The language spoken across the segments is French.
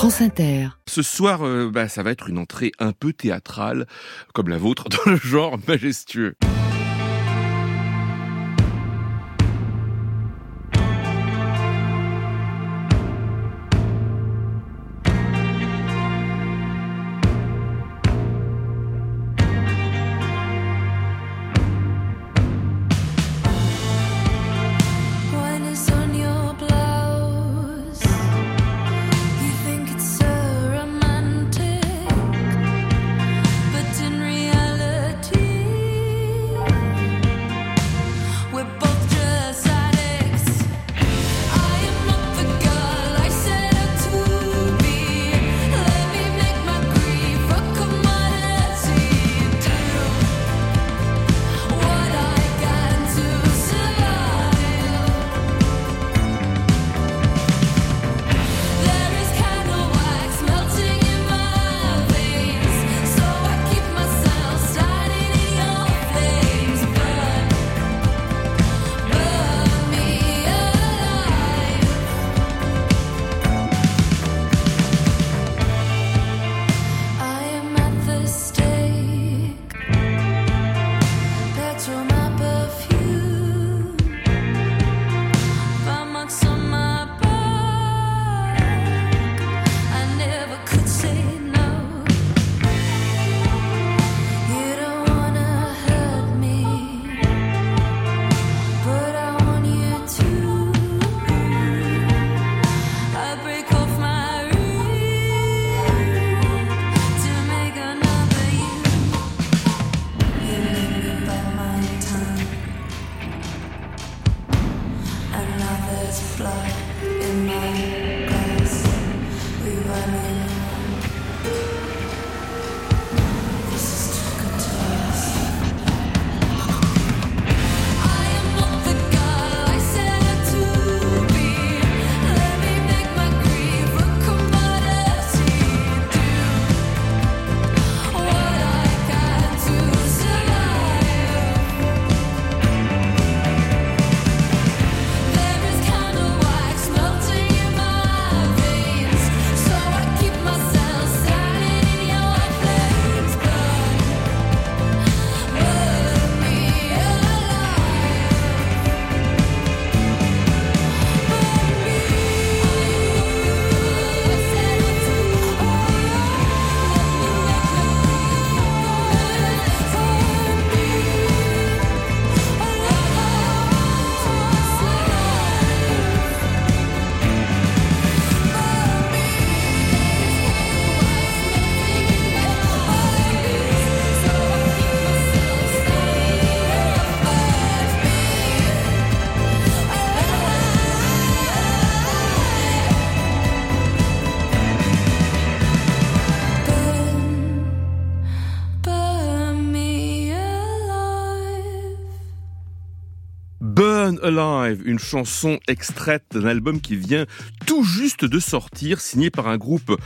France Inter. Ce soir, euh, bah, ça va être une entrée un peu théâtrale, comme la vôtre, dans le genre majestueux. Alive, une chanson extraite d'un album qui vient tout juste de sortir, signé par un groupe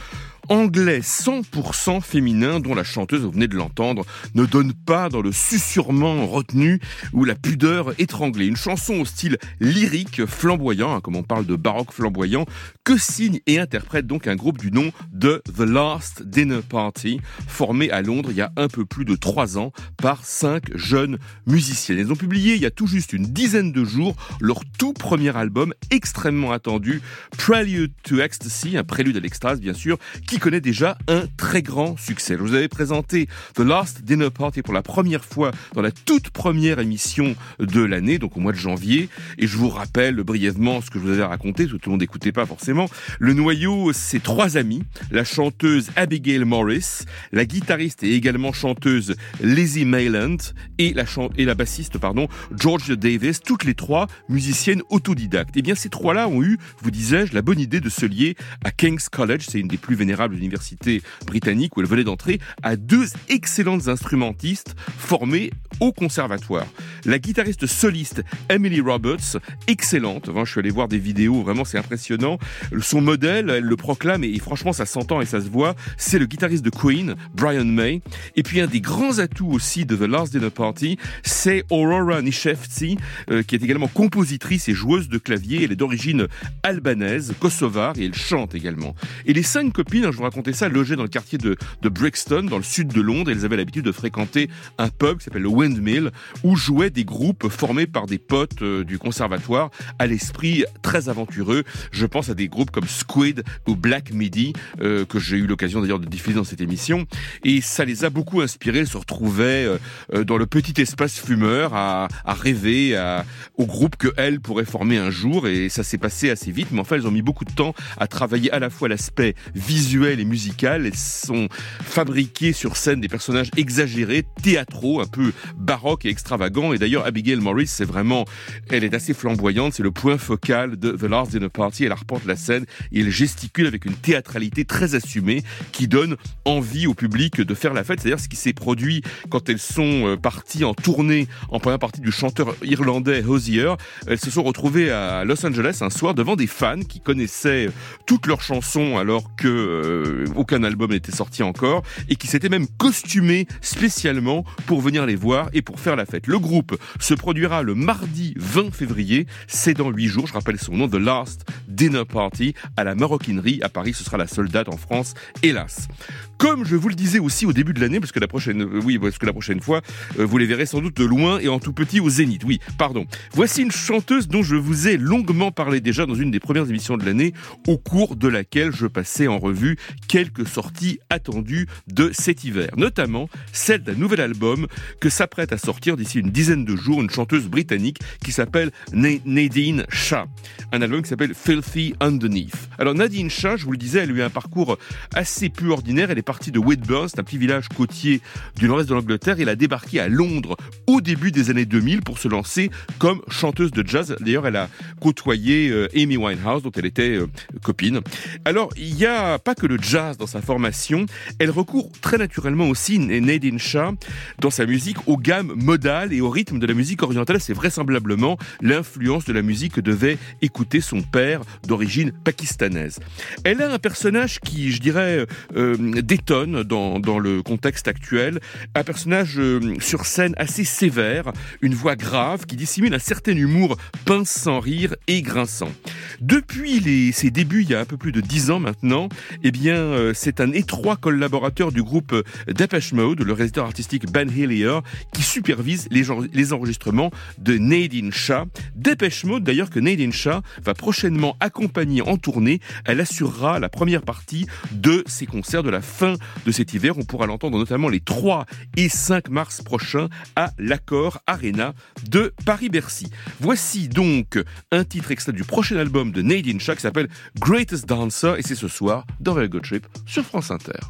anglais 100% féminin dont la chanteuse, vous venez de l'entendre, ne donne pas dans le susurrement retenu ou la pudeur étranglée. Une chanson au style lyrique, flamboyant, hein, comme on parle de baroque flamboyant, que signe et interprète donc un groupe du nom de The Last Dinner Party, formé à Londres il y a un peu plus de trois ans par cinq jeunes musiciennes. Elles ont publié il y a tout juste une dizaine de jours leur tout premier album extrêmement attendu, Prelude to Ecstasy, un prélude à l'extase bien sûr, connaît déjà un très grand succès. Je vous avais présenté The Last Dinner Party pour la première fois dans la toute première émission de l'année, donc au mois de janvier, et je vous rappelle brièvement ce que je vous avais raconté, tout le monde n'écoutait pas forcément. Le noyau, c'est trois amis, la chanteuse Abigail Morris, la guitariste et également chanteuse Lizzie Mayland et la, et la bassiste pardon, Georgia Davis, toutes les trois musiciennes autodidactes. Et bien ces trois-là ont eu, vous disais-je, la bonne idée de se lier à King's College, c'est une des plus vénérables considérable université britannique où elle venait d'entrer, à deux excellentes instrumentistes formées au conservatoire. La guitariste soliste Emily Roberts, excellente, je suis allé voir des vidéos, vraiment c'est impressionnant. Son modèle, elle le proclame et, franchement ça s'entend et ça se voit, c'est le guitariste de Queen, Brian May. Et puis un des grands atouts aussi de The Last Dinner Party, c'est Aurora Nishefzi, euh, qui est également compositrice et joueuse de clavier. Elle est d'origine albanaise, kosovare et elle chante également. Et les cinq copines, je vous racontais ça, logées dans le quartier de, de Brixton, dans le sud de Londres, elles avaient l'habitude de fréquenter un pub qui s'appelle le Windmill, où jouaient des groupes formés par des potes euh, du conservatoire à l'esprit très aventureux. Je pense à des groupes comme Squid ou Black Midi, euh, que j'ai eu l'occasion d'ailleurs de diffuser dans cette émission. Et ça les a beaucoup inspirés. Elles se retrouvaient euh, dans le petit espace fumeur à, rêver au groupe que elles pourraient former un jour. Et ça s'est passé assez vite. Mais enfin, elles ont mis beaucoup de temps à travailler à la fois l'aspect visuel et musical. Elles sont fabriquées sur scène des personnages exagérés, théâtraux, un peu baroques et extravagants. Et d'ailleurs, Abigail Morris, c'est vraiment, elle est assez flamboyante. C'est le point focal de The Last Dinner Party. Elle arpente la scène et elle gesticule avec une théâtralité très assumée qui donne envie au public de faire la fête. C'est-à-dire ce qui s'est produit quand elles sont euh, parties en tournée en première partie du chanteur irlandais Hosier. Elles se sont retrouvées à Los Angeles un soir devant des fans qui connaissaient toutes leurs chansons alors que euh, aucun album n'était sorti encore et qui s'étaient même costumés spécialement pour venir les voir et pour faire la fête. Le groupe se produira le mardi 20 février, c'est dans huit jours, je rappelle son nom, The Last Dinner Party à la Maroquinerie à Paris, ce sera la seule date en France, hélas. Comme je vous le disais aussi au début de l'année, parce que la prochaine, euh, oui, parce que la prochaine fois, euh, vous les verrez sans doute de loin et en tout petit au Zénith. Oui, pardon. Voici une chanteuse dont je vous ai longuement parlé déjà dans une des premières émissions de l'année, au cours de laquelle je passais en revue quelques sorties attendues de cet hiver, notamment celle d'un nouvel album que s'apprête à sortir d'ici une dizaine de jours une chanteuse britannique qui s'appelle Na- Nadine Shah. Un album qui s'appelle Filthy Underneath. Alors Nadine Shah, je vous le disais, elle a eu un parcours assez peu ordinaire. Elle est partie de Whitburn, c'est un petit village côtier du nord-est de l'Angleterre. Elle a débarqué à Londres au début des années 2000 pour se lancer comme chanteuse de jazz. D'ailleurs, elle a côtoyé euh, Amy Winehouse, dont elle était euh, copine. Alors, il n'y a pas que le jazz dans sa formation. Elle recourt très naturellement aussi, Nadine Shah, dans sa musique, aux gammes modales et au rythme de la musique orientale. C'est vraisemblablement l'influence de la musique que devait écouter son père d'origine pakistanaise. Elle a un personnage qui, je dirais, euh, détonne dans, dans le contexte actuel. Un personnage euh, sur scène assez sévère, une voix grave qui dissimule un certain humour pince sans rire et grinçant. Depuis ses débuts, il y a un peu plus de dix ans maintenant, eh euh, c'est un étroit collaborateur du groupe euh, Depeche Mode, le réalisateur artistique Ben Hillier, qui supervise les enregistrements de Nadine Shah. Depeche Mode, d'ailleurs, que Nadine Shah va prochainement accompagner en tournée. Elle assurera la première partie de ses concerts de la fin de cet hiver. On pourra l'entendre notamment les 3 et 5 mars prochains à l'Accord Arena de Paris-Bercy. Voici donc un titre extrait du prochain album de Nadine Shah qui s'appelle Greatest Dancer et c'est ce soir dans Trip sur France Inter.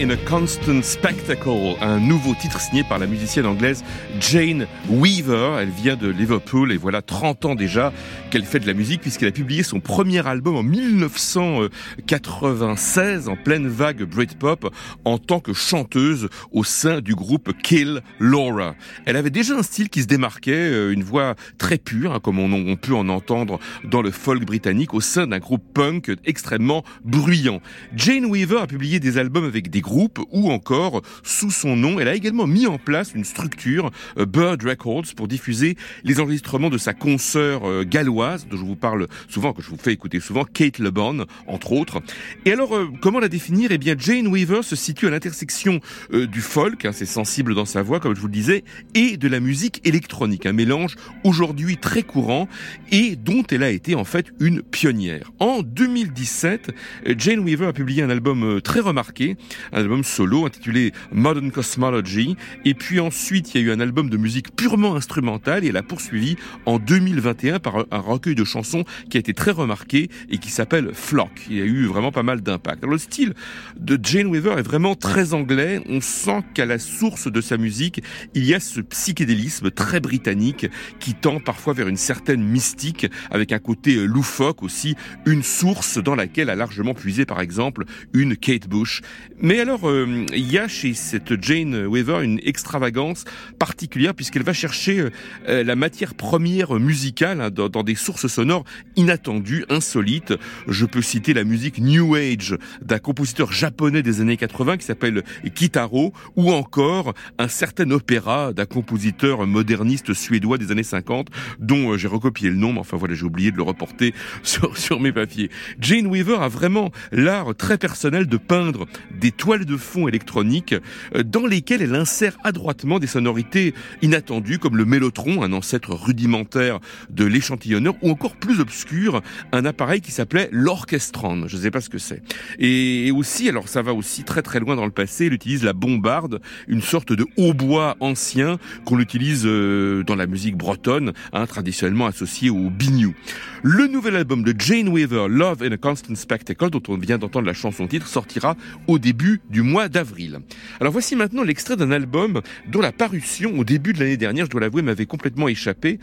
In a Constant Spectacle, un nouveau titre signé par la musicienne anglaise Jane Weaver. Elle vient de Liverpool et voilà 30 ans déjà qu'elle fait de la musique puisqu'elle a publié son premier album en 1996 en pleine vague Britpop en tant que chanteuse au sein du groupe Kill Laura. Elle avait déjà un style qui se démarquait, euh, une voix très pure, hein, comme on, peut en entendre dans le folk britannique au sein d'un groupe punk extrêmement bruyant. Jane Weaver a publié des albums avec des groupes ou encore sous son nom. Elle a également mis en place une structure euh, Bird Records pour diffuser les enregistrements de sa consoeur euh, galloise dont je vous parle souvent, que je vous fais écouter souvent, Kate LeBon entre autres. Et alors euh, comment la définir? Eh bien Jane Weaver se situe à l'intersection du folk, hein, c'est sensible dans sa voix comme je vous le disais, et de la musique électronique, un mélange aujourd'hui très courant et dont elle a été en fait une pionnière. En 2017, euh, Jane Weaver a publié un album très remarqué, album solo intitulé Modern Cosmology, et puis ensuite il y a eu un album de musique purement instrumentale et elle a poursuivi en 2021 par un- recueil de chansons qui a été très remarqué et qui s'appelle Flock. Il a eu vraiment pas mal d'impact. Le style de Jane Weaver est vraiment très anglais. On sent qu'à la source de sa musique, il y a ce psychédélisme très britannique qui tend parfois vers une certaine mystique avec un côté loufoque aussi, une source dans laquelle a largement puisé par exemple une Kate Bush Mais alors, euh, il y a chez cette Jane Weaver une extravagance particulière puisqu'elle va chercher euh, la matière première musicale hein, dans, dans, des sources sonores inattendues, insolites. Je peux citer la musique New Age d'un compositeur japonais des années 80 qui s'appelle Kitaro, ou encore un certain opéra d'un compositeur moderniste suédois des années 50 dont euh, j'ai recopié le nom, mais enfin voilà, j'ai oublié de le reporter sur, sur mes papiers. Jane Weaver a vraiment l'art très personnel de peindre des toiles de fond électroniques euh, dans lesquelles elle insère adroitement des sonorités inattendues comme le mélotron, un ancêtre rudimentaire de l'échantillonneur, ou encore plus obscur, un appareil qui s'appelait l'orchestron. Je ne sais pas ce que c'est. Et aussi, alors ça va aussi très très loin dans le passé, elle utilise la bombarde, une sorte de hautbois ancien qu'on utilise euh, dans la musique bretonne, hein, traditionnellement associée au biniou. Le nouvel album de Jane Weaver, Love in a Constant Spectacle, dont on vient d'entendre la chanson titre, sortira au début du mois d'avril. Alors voici maintenant l'extrait d'un album dont la parution au début de l'année dernière, je dois l'avouer, m'avait complètement échappé.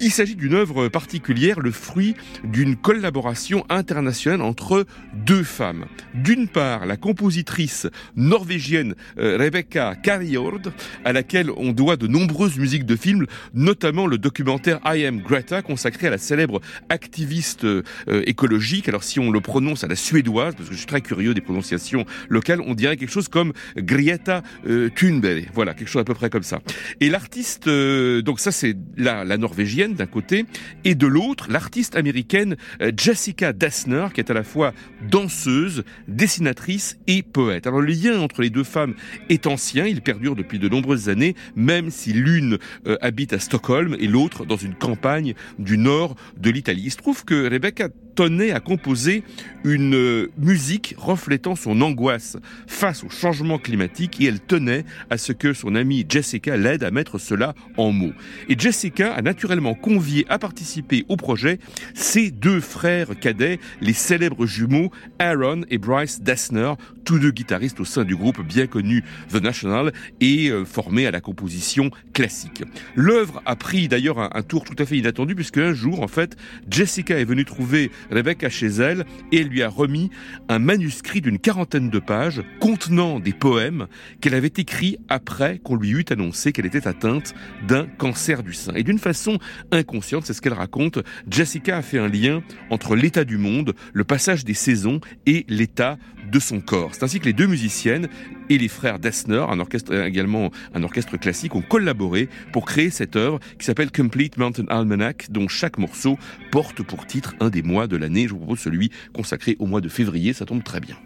Il s'agit d'une œuvre particulière, le fruit d'une collaboration internationale entre deux femmes. D'une part, la compositrice norvégienne euh, Rebecca Carriord, à laquelle on doit de nombreuses musiques de films, notamment le documentaire I Am Greta, consacré à la célèbre activiste euh, écologique. Alors si on le prononce à la suédoise, parce que je suis très curieux des prononciations locales, on dirait quelque chose comme Grieta euh, Thunberg. Voilà, quelque chose à peu près comme ça. Et l'artiste, euh, donc ça c'est la, norvégienne d'un côté, et de l'autre, l'artiste américaine euh, Jessica Dessner, qui est à la fois danseuse, dessinatrice et poète. Alors le lien entre les deux femmes est ancien, il perdure depuis de nombreuses années, même si l'une habite à Stockholm et l'autre dans une campagne du nord de l'Italie. Il se trouve que Rebecca tenait à composer une euh, musique reflétant son angoisse face au changement climatique et elle tenait à ce que son amie Jessica l'aide à mettre cela en mots. Et Jessica a naturellement convié à participer au projet ses deux frères cadets, les célèbres jumeaux Aaron et Bryce Dessner, tous deux guitaristes au sein du groupe bien connu The National et euh, formés à la composition classique. L'œuvre a pris d'ailleurs un, un tour tout à fait inattendu puisque un jour, en fait, Jessica est venue trouver Rebecca chez elle et elle lui a remis un manuscrit d'une quarantaine de pages contenant des poèmes qu'elle avait écrits après qu'on lui eut annoncé qu'elle était atteinte d'un cancer du sein. Et d'une façon inconsciente, c'est ce qu'elle raconte, Jessica a fait un lien entre l'état du monde, le passage des saisons et l'état de son corps. C'est ainsi que les deux musiciennes et les frères Dessner, un orchestre également un orchestre classique, ont collaboré pour créer cette œuvre qui s'appelle Complete Mountain Almanac, dont chaque morceau porte pour titre un des mois de Je vous propose celui consacré au mois de février, ça tombe très bien.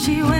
She went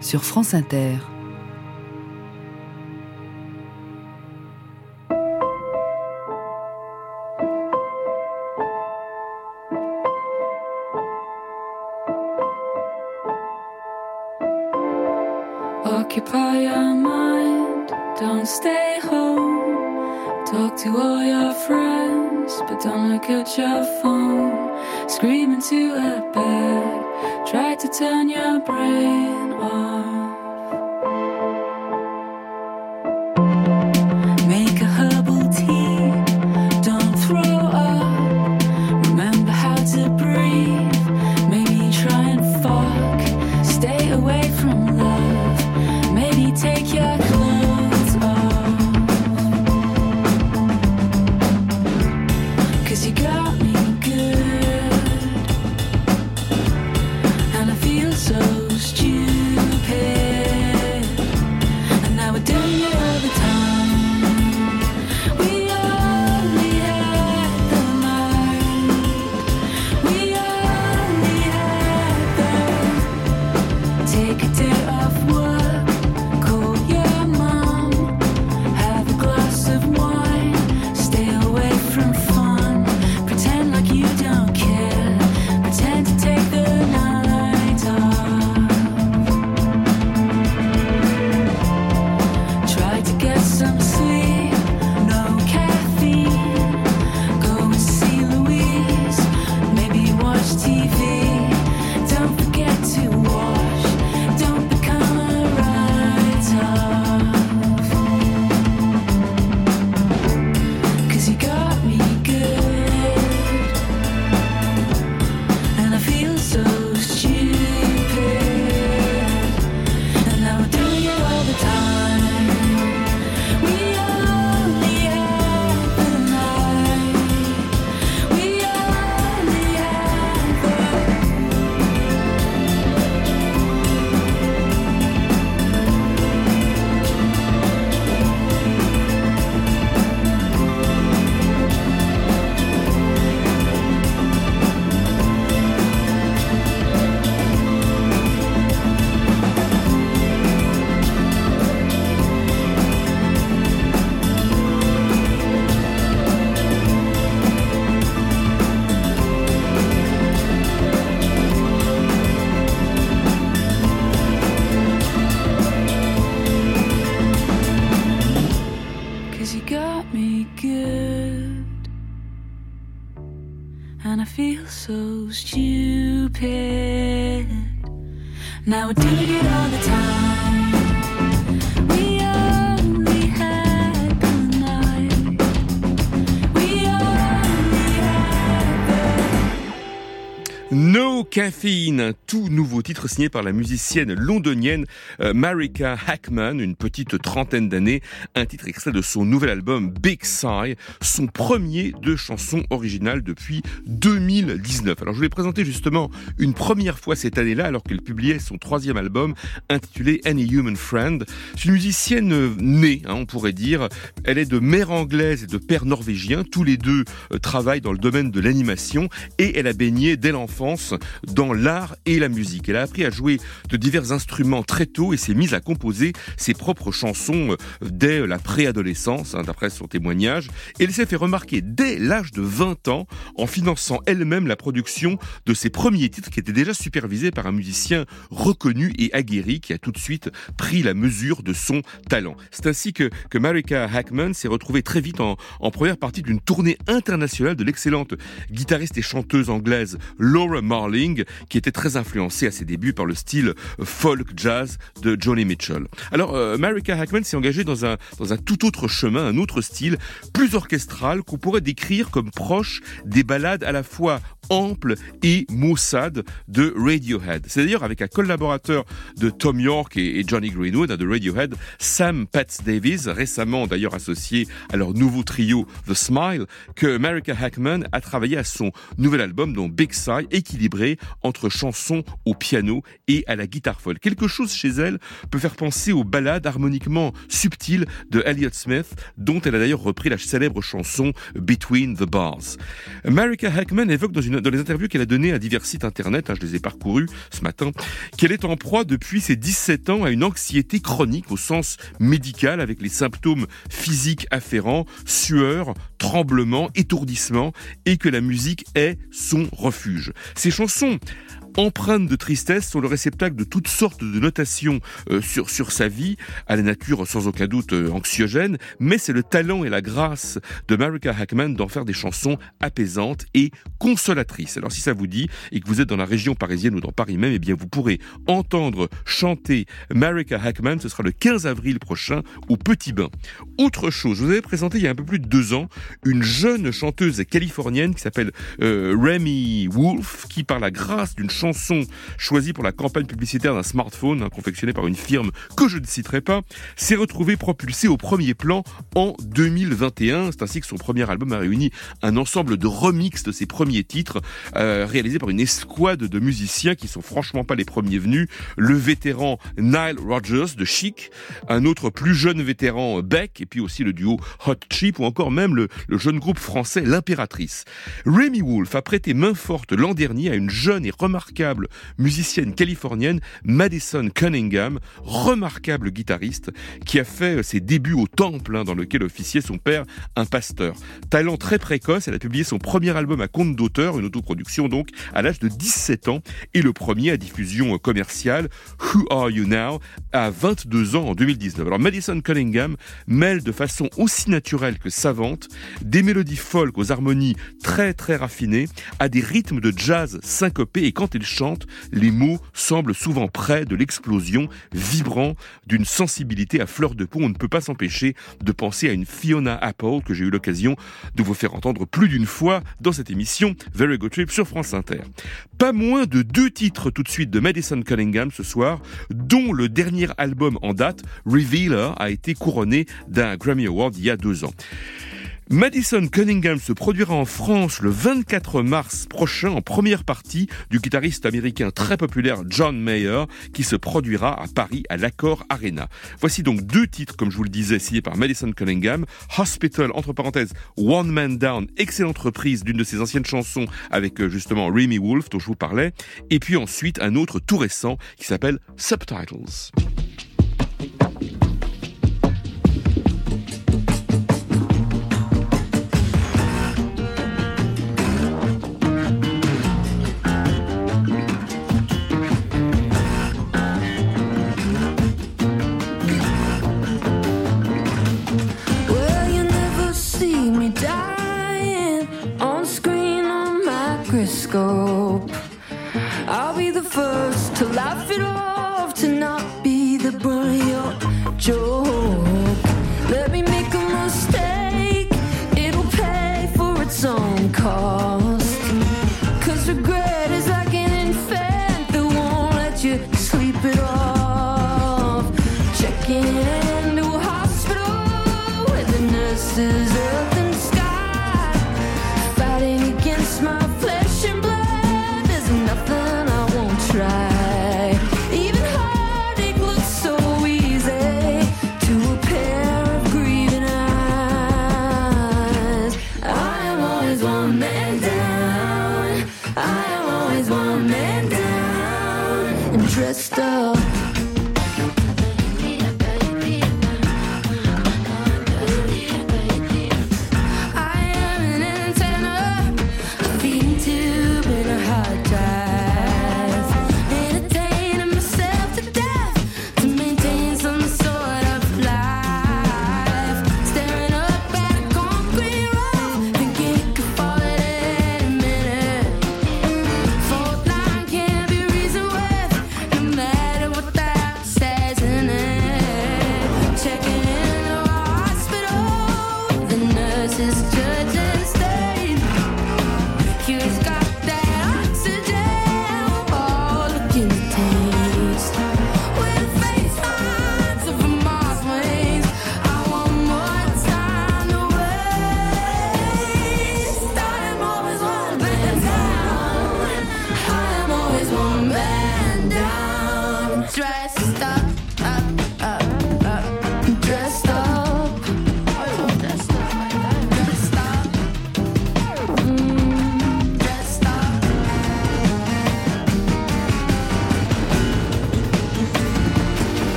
sur France Inter. Now we're doing it all the time. Un tout nouveau titre signé par la musicienne londonienne euh, Marika Hackman, une petite trentaine d'années, un titre extrait de son nouvel album Big Sigh, son premier de chansons originales depuis 2019. Alors je voulais présenter justement une première fois cette année-là alors qu'elle publiait son troisième album intitulé Any Human Friend. C'est une musicienne euh, née, hein, on pourrait dire. Elle est de mère anglaise et de père norvégien. Tous les deux euh, travaillent dans le domaine de l'animation et elle a baigné dès l'enfance dans l'art et la musique. Elle a appris à jouer de divers instruments très tôt et s'est mise à composer ses propres chansons euh, dès la préadolescence, hein, d'après son témoignage. Elle s'est fait remarquer dès l'âge de 20 ans en finançant elle-même la production de ses premiers titres qui étaient déjà supervisés par un musicien reconnu et aguerri qui a tout de suite pris la mesure de son talent. C'est ainsi que, que Marika Hackman s'est retrouvée très vite en première partie d'une tournée internationale de l'excellente guitariste et chanteuse anglaise Laura Marling, qui était très influencée à ses débuts par le style folk jazz de Johnny Mitchell. Alors, euh, Marika Hackman s'est engagée dans un, dans un tout autre chemin, un autre style, plus orchestral, qu'on pourrait décrire comme proche des ballades à la fois amples et maussades de Radiohead. C'est d'ailleurs avec un collaborateur de Tom York et, Johnny Greenwood hein, de Radiohead, Sam Patz Davies, récemment d'ailleurs associé à leur nouveau trio The Smile, que Marika Hackman a travaillé à son nouvel album, dont Big Sigh, équilibré entre chansons au piano et à la guitare folk. Quelque chose chez elle peut faire penser aux ballades harmoniquement subtiles de Elliott Smith, dont elle a d'ailleurs repris la célèbre chanson Between the Bars. Marika Hackman évoque dans, une, dans les interviews qu'elle a données à divers sites internet, hein, je les ai parcourus ce matin, qu'elle est en proie depuis ses 17 ans à une anxiété chronique au sens médical avec les symptômes physiques afférents, sueur, tremblement, étourdissement et que la musique est son refuge. Ces chansons empreintes de tristesse sont le réceptacle de toutes sortes de notations euh, sur, sur sa vie, à la nature sans aucun doute euh, anxiogène, mais c'est le talent et la grâce de Marika Hackman d'en faire des chansons apaisantes et consolatrices. Alors si ça vous dit, et que vous êtes dans la région parisienne ou dans Paris même, eh bien vous pourrez entendre chanter Marika Hackman, ce sera le 15 avril prochain au Petit Bain. Autre chose, je vous avais présenté il y a un peu plus de deux ans une jeune chanteuse californienne qui s'appelle euh, Remy Wolf, qui par la grâce d'une chanson choisie pour la campagne publicitaire d'un smartphone hein, confectionné par une firme que je ne citerai pas, s'est retrouvée propulsée au premier plan en 2021. C'est ainsi que son premier album a réuni un ensemble de remix de ses premiers titres euh, réalisés par une escouade de musiciens qui sont franchement pas les premiers venus. Le vétéran Nile Rodgers de Chic, un autre plus jeune vétéran Beck et puis aussi le duo Hot Chip ou encore même le, le jeune groupe français L'Impératrice. Remy Wolf a prêté main forte l'an dernier à une jeune et remarquable musicienne californienne, Madison Cunningham, remarquable guitariste, qui a fait ses débuts au temple hein, dans lequel officiait son père, un pasteur. Talent très précoce, elle a publié son premier album à compte d'auteur, une autoproduction donc, à l'âge de 17 ans, et le premier à diffusion commerciale, Who Are You Now, à 22 ans en 2019. Alors Madison Cunningham mêle de façon aussi naturelle que savante des mélodies folk aux harmonies très très raffinées, à des rythmes de jazz syncopés, et quand chante, les mots semblent souvent près de l'explosion, vibrant d'une sensibilité à fleur de peau. On ne peut pas s'empêcher de penser à une Fiona Apple que j'ai eu l'occasion de vous faire entendre plus d'une fois dans cette émission Very Good Trip sur France Inter. Pas moins de deux titres tout de suite de Madison Cunningham ce soir, dont le dernier album en date, Revealer, a été couronné d'un Grammy Award il y a deux ans. Madison Cunningham se produira en France le 24 mars prochain en première partie du guitariste américain très populaire John Mayer qui se produira à Paris à l'Accord Arena. Voici donc deux titres, comme je vous le disais, signés par Madison Cunningham. Hospital, entre parenthèses, One Man Down, excellente reprise d'une de ses anciennes chansons avec euh, justement Remy Wolf dont je vous parlais. Et puis ensuite un autre tout récent qui s'appelle Subtitles. first to laugh it off, to not be the bully of joy.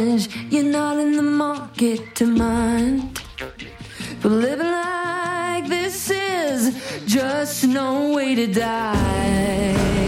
change. You're not in the market to mind. But living like this is just no way to die.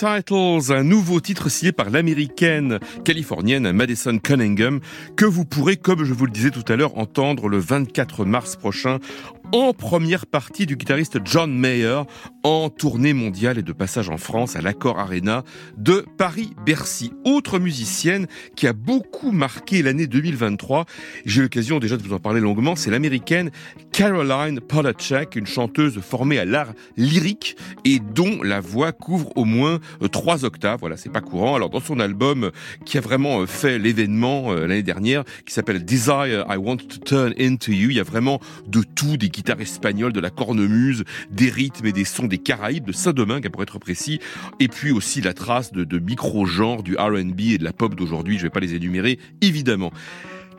Subtitles, un nouveau titre signé par l'américaine californienne Madison Cunningham, que vous pourrez, comme je vous le disais tout à l'heure, entendre le 24 mars prochain en première partie du guitariste John Mayer en tournée mondiale et de passage en France à l'Accord Arena de Paris-Bercy. Autre musicienne qui a beaucoup marqué l'année 2023, j'ai l'occasion déjà de vous en parler longuement, c'est l'américaine Caroline Polachek, une chanteuse formée à l'art lyrique et dont la voix couvre au moins euh, trois octaves. Voilà, c'est pas courant. Alors dans son album euh, qui a vraiment euh, fait l'événement l'année dernière, qui s'appelle Desire I Want to Turn Into You, il y a vraiment de tout, des guitares espagnoles, de la cornemuse, des rythmes et des sons des Caraïbes, de Saint-Domingue pour être précis, et puis aussi la trace de, micro-genres du R&B et de la pop d'aujourd'hui. Je vais pas les énumérer, évidemment.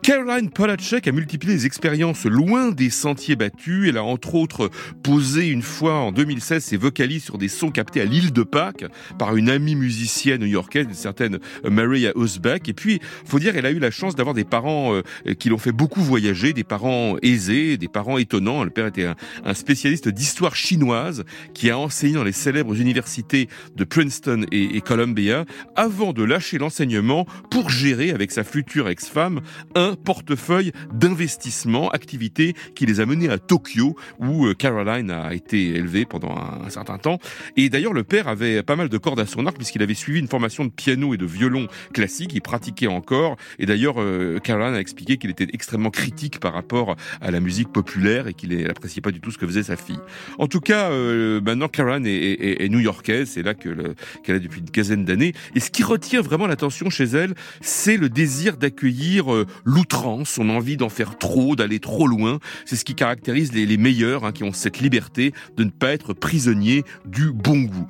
Caroline Polachek a multiplié les expériences loin des sentiers battus. Elle a entre autres posé une fois en 2016 ses vocalises sur des sons captés à l'île de Pâques par une amie musicienne new-yorkaise, une certaine Maria Usbach. Et puis, faut dire, elle a eu la chance d'avoir des parents euh, qui l'ont fait beaucoup voyager, des parents aisés, des parents étonnants. Le père était un, spécialiste d'histoire chinoise qui a enseigné dans les célèbres universités de Princeton et, et Columbia avant de lâcher l'enseignement pour gérer avec sa future ex-femme un portefeuille d'investissement, activité qui les a menés à Tokyo où euh, Caroline a été élevée pendant un, certain temps. Et d'ailleurs, le père avait pas mal de cordes à son arc puisqu'il avait suivi une formation de piano et de violon classique. Il pratiquait encore. Et d'ailleurs, euh, Caroline a expliqué qu'il était extrêmement critique par rapport à la musique populaire et qu'il n'appréciait pas du tout ce que faisait sa fille. En tout cas, euh, maintenant, Caroline est, new-yorkaise. C'est là que le- qu'elle est depuis une quinzaine d'années. Et ce qui retient vraiment l'attention chez elle, c'est le désir d'accueillir euh, l'outrance, son envie d'en faire trop, d'aller trop loin. C'est ce qui caractérise les, meilleurs, hein, qui ont cette liberté de ne pas être prisonniers du bon goût.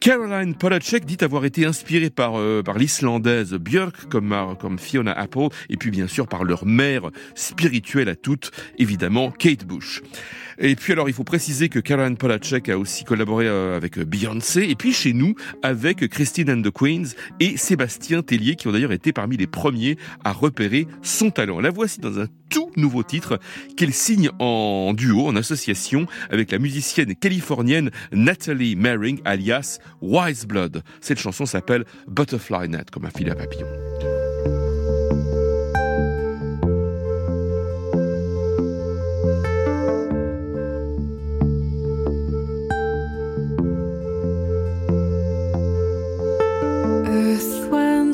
Caroline Polachek dit avoir été inspirée par, euh, l'islandaise Björk euh, comme Fiona Apple et puis bien sûr par leur mère spirituelle à toutes, évidemment Kate Bush. Et puis alors il faut préciser que Caroline Polachek a aussi collaboré euh, avec Beyoncé et puis chez nous avec Christine and the Queens et Sébastien Tellier qui ont d'ailleurs été parmi les premiers à repérer son talent. La voici dans un tout nouveau titre qu'elle signe en duo, en association avec la musicienne californienne Natalie Maring alias Wise Blood. Cette chanson s'appelle Butterfly Net comme un filet à papillon.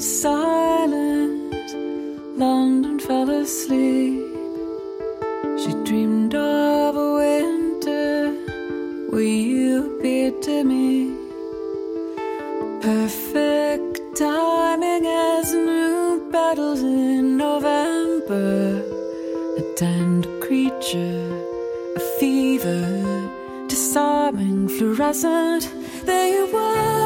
Silent, London fell asleep. She dreamed of a winter where you appeared to me. Perfect timing as new battles in November. A tender creature, a fever, disarming, fluorescent. There you were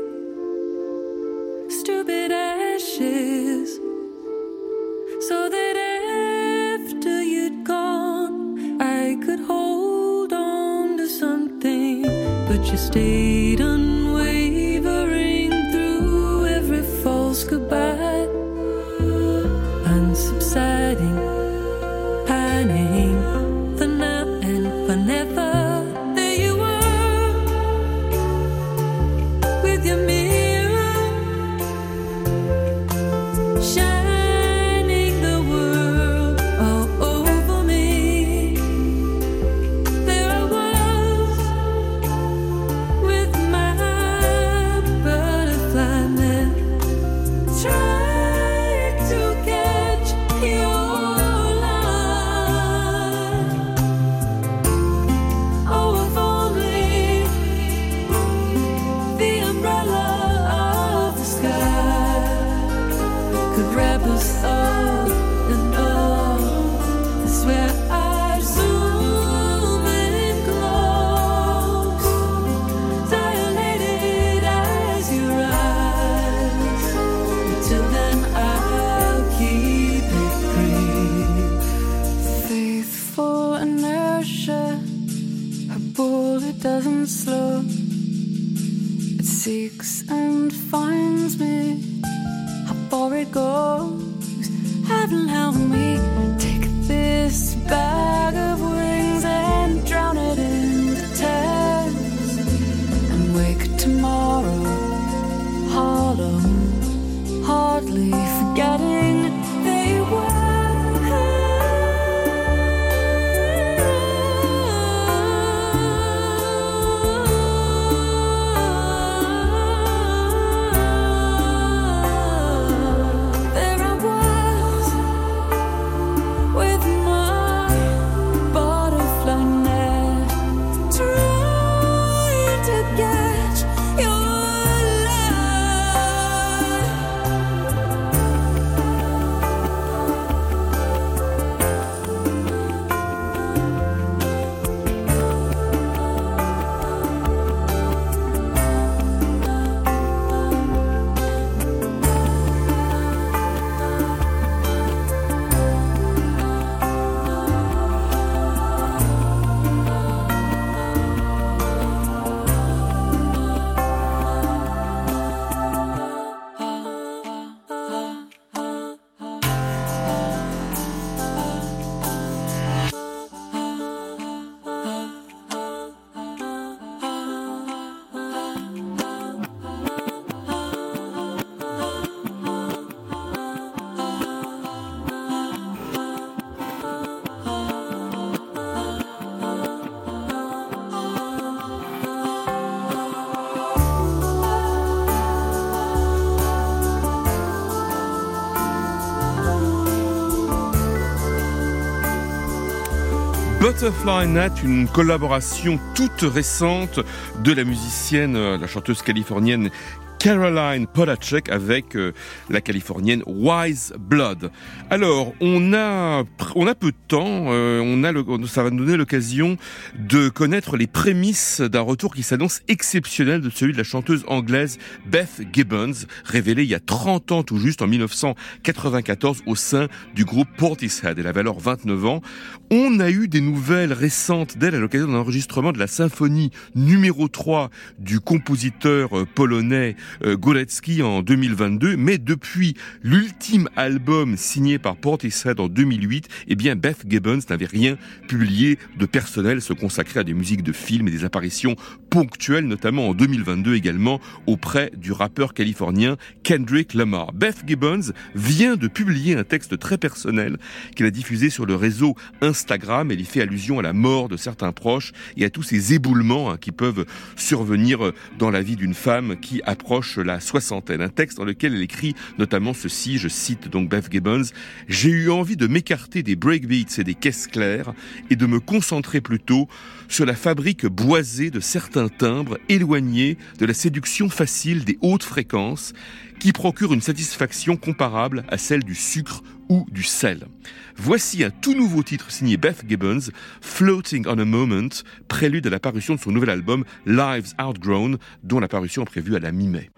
stupid ashes. So that after you'd gone I could hold on to something but you stayed unwavering Butterfly une collaboration toute récente de la musicienne, euh, la chanteuse californienne Caroline Polachek avec euh, la californienne Wise Blood. Alors, on a on a peu de temps, euh, on a le, ça va nous donner l'occasion de connaître les prémices d'un retour qui s'annonce exceptionnel de celui de la chanteuse anglaise Beth Gibbons, révélée il y a 30 ans tout juste en 1994 au sein du groupe Portishead. Elle avait alors 29 ans. On a eu des nouvelles récentes d'elle à l'occasion d'un enregistrement de la symphonie numéro 3 du compositeur euh, polonais euh, Gorecki en 2022, mais depuis l'ultime album signé par Portishead en 2008, eh bien Beth Gibbons n'avait rien publié de personnel se consacrer à des musiques de films et des apparitions ponctuelles, notamment en 2022 également auprès du rappeur californien Kendrick Lamar. Beth Gibbons vient de publier un texte très personnel qu'elle a diffusé sur le réseau Instagram. Elle y fait allusion à la mort de certains proches et à tous ces éboulements hein, qui peuvent survenir dans la vie d'une femme qui approche la soixantaine. Un texte dans lequel elle écrit notamment ceci, je cite donc Beth Gibbons, J'ai eu envie de m'écarter des breakbeats et des caisses claires et de me concentrer plutôt sur la fabrique boisée de certains timbres éloignés de la séduction facile des hautes fréquences qui procurent une satisfaction comparable à celle du sucre ou du sel. Voici un tout nouveau titre signé Beth Gibbons, Floating on a Moment, prélude à la parution de son nouvel album Lives Outgrown, dont la parution est prévue à la mi-mai.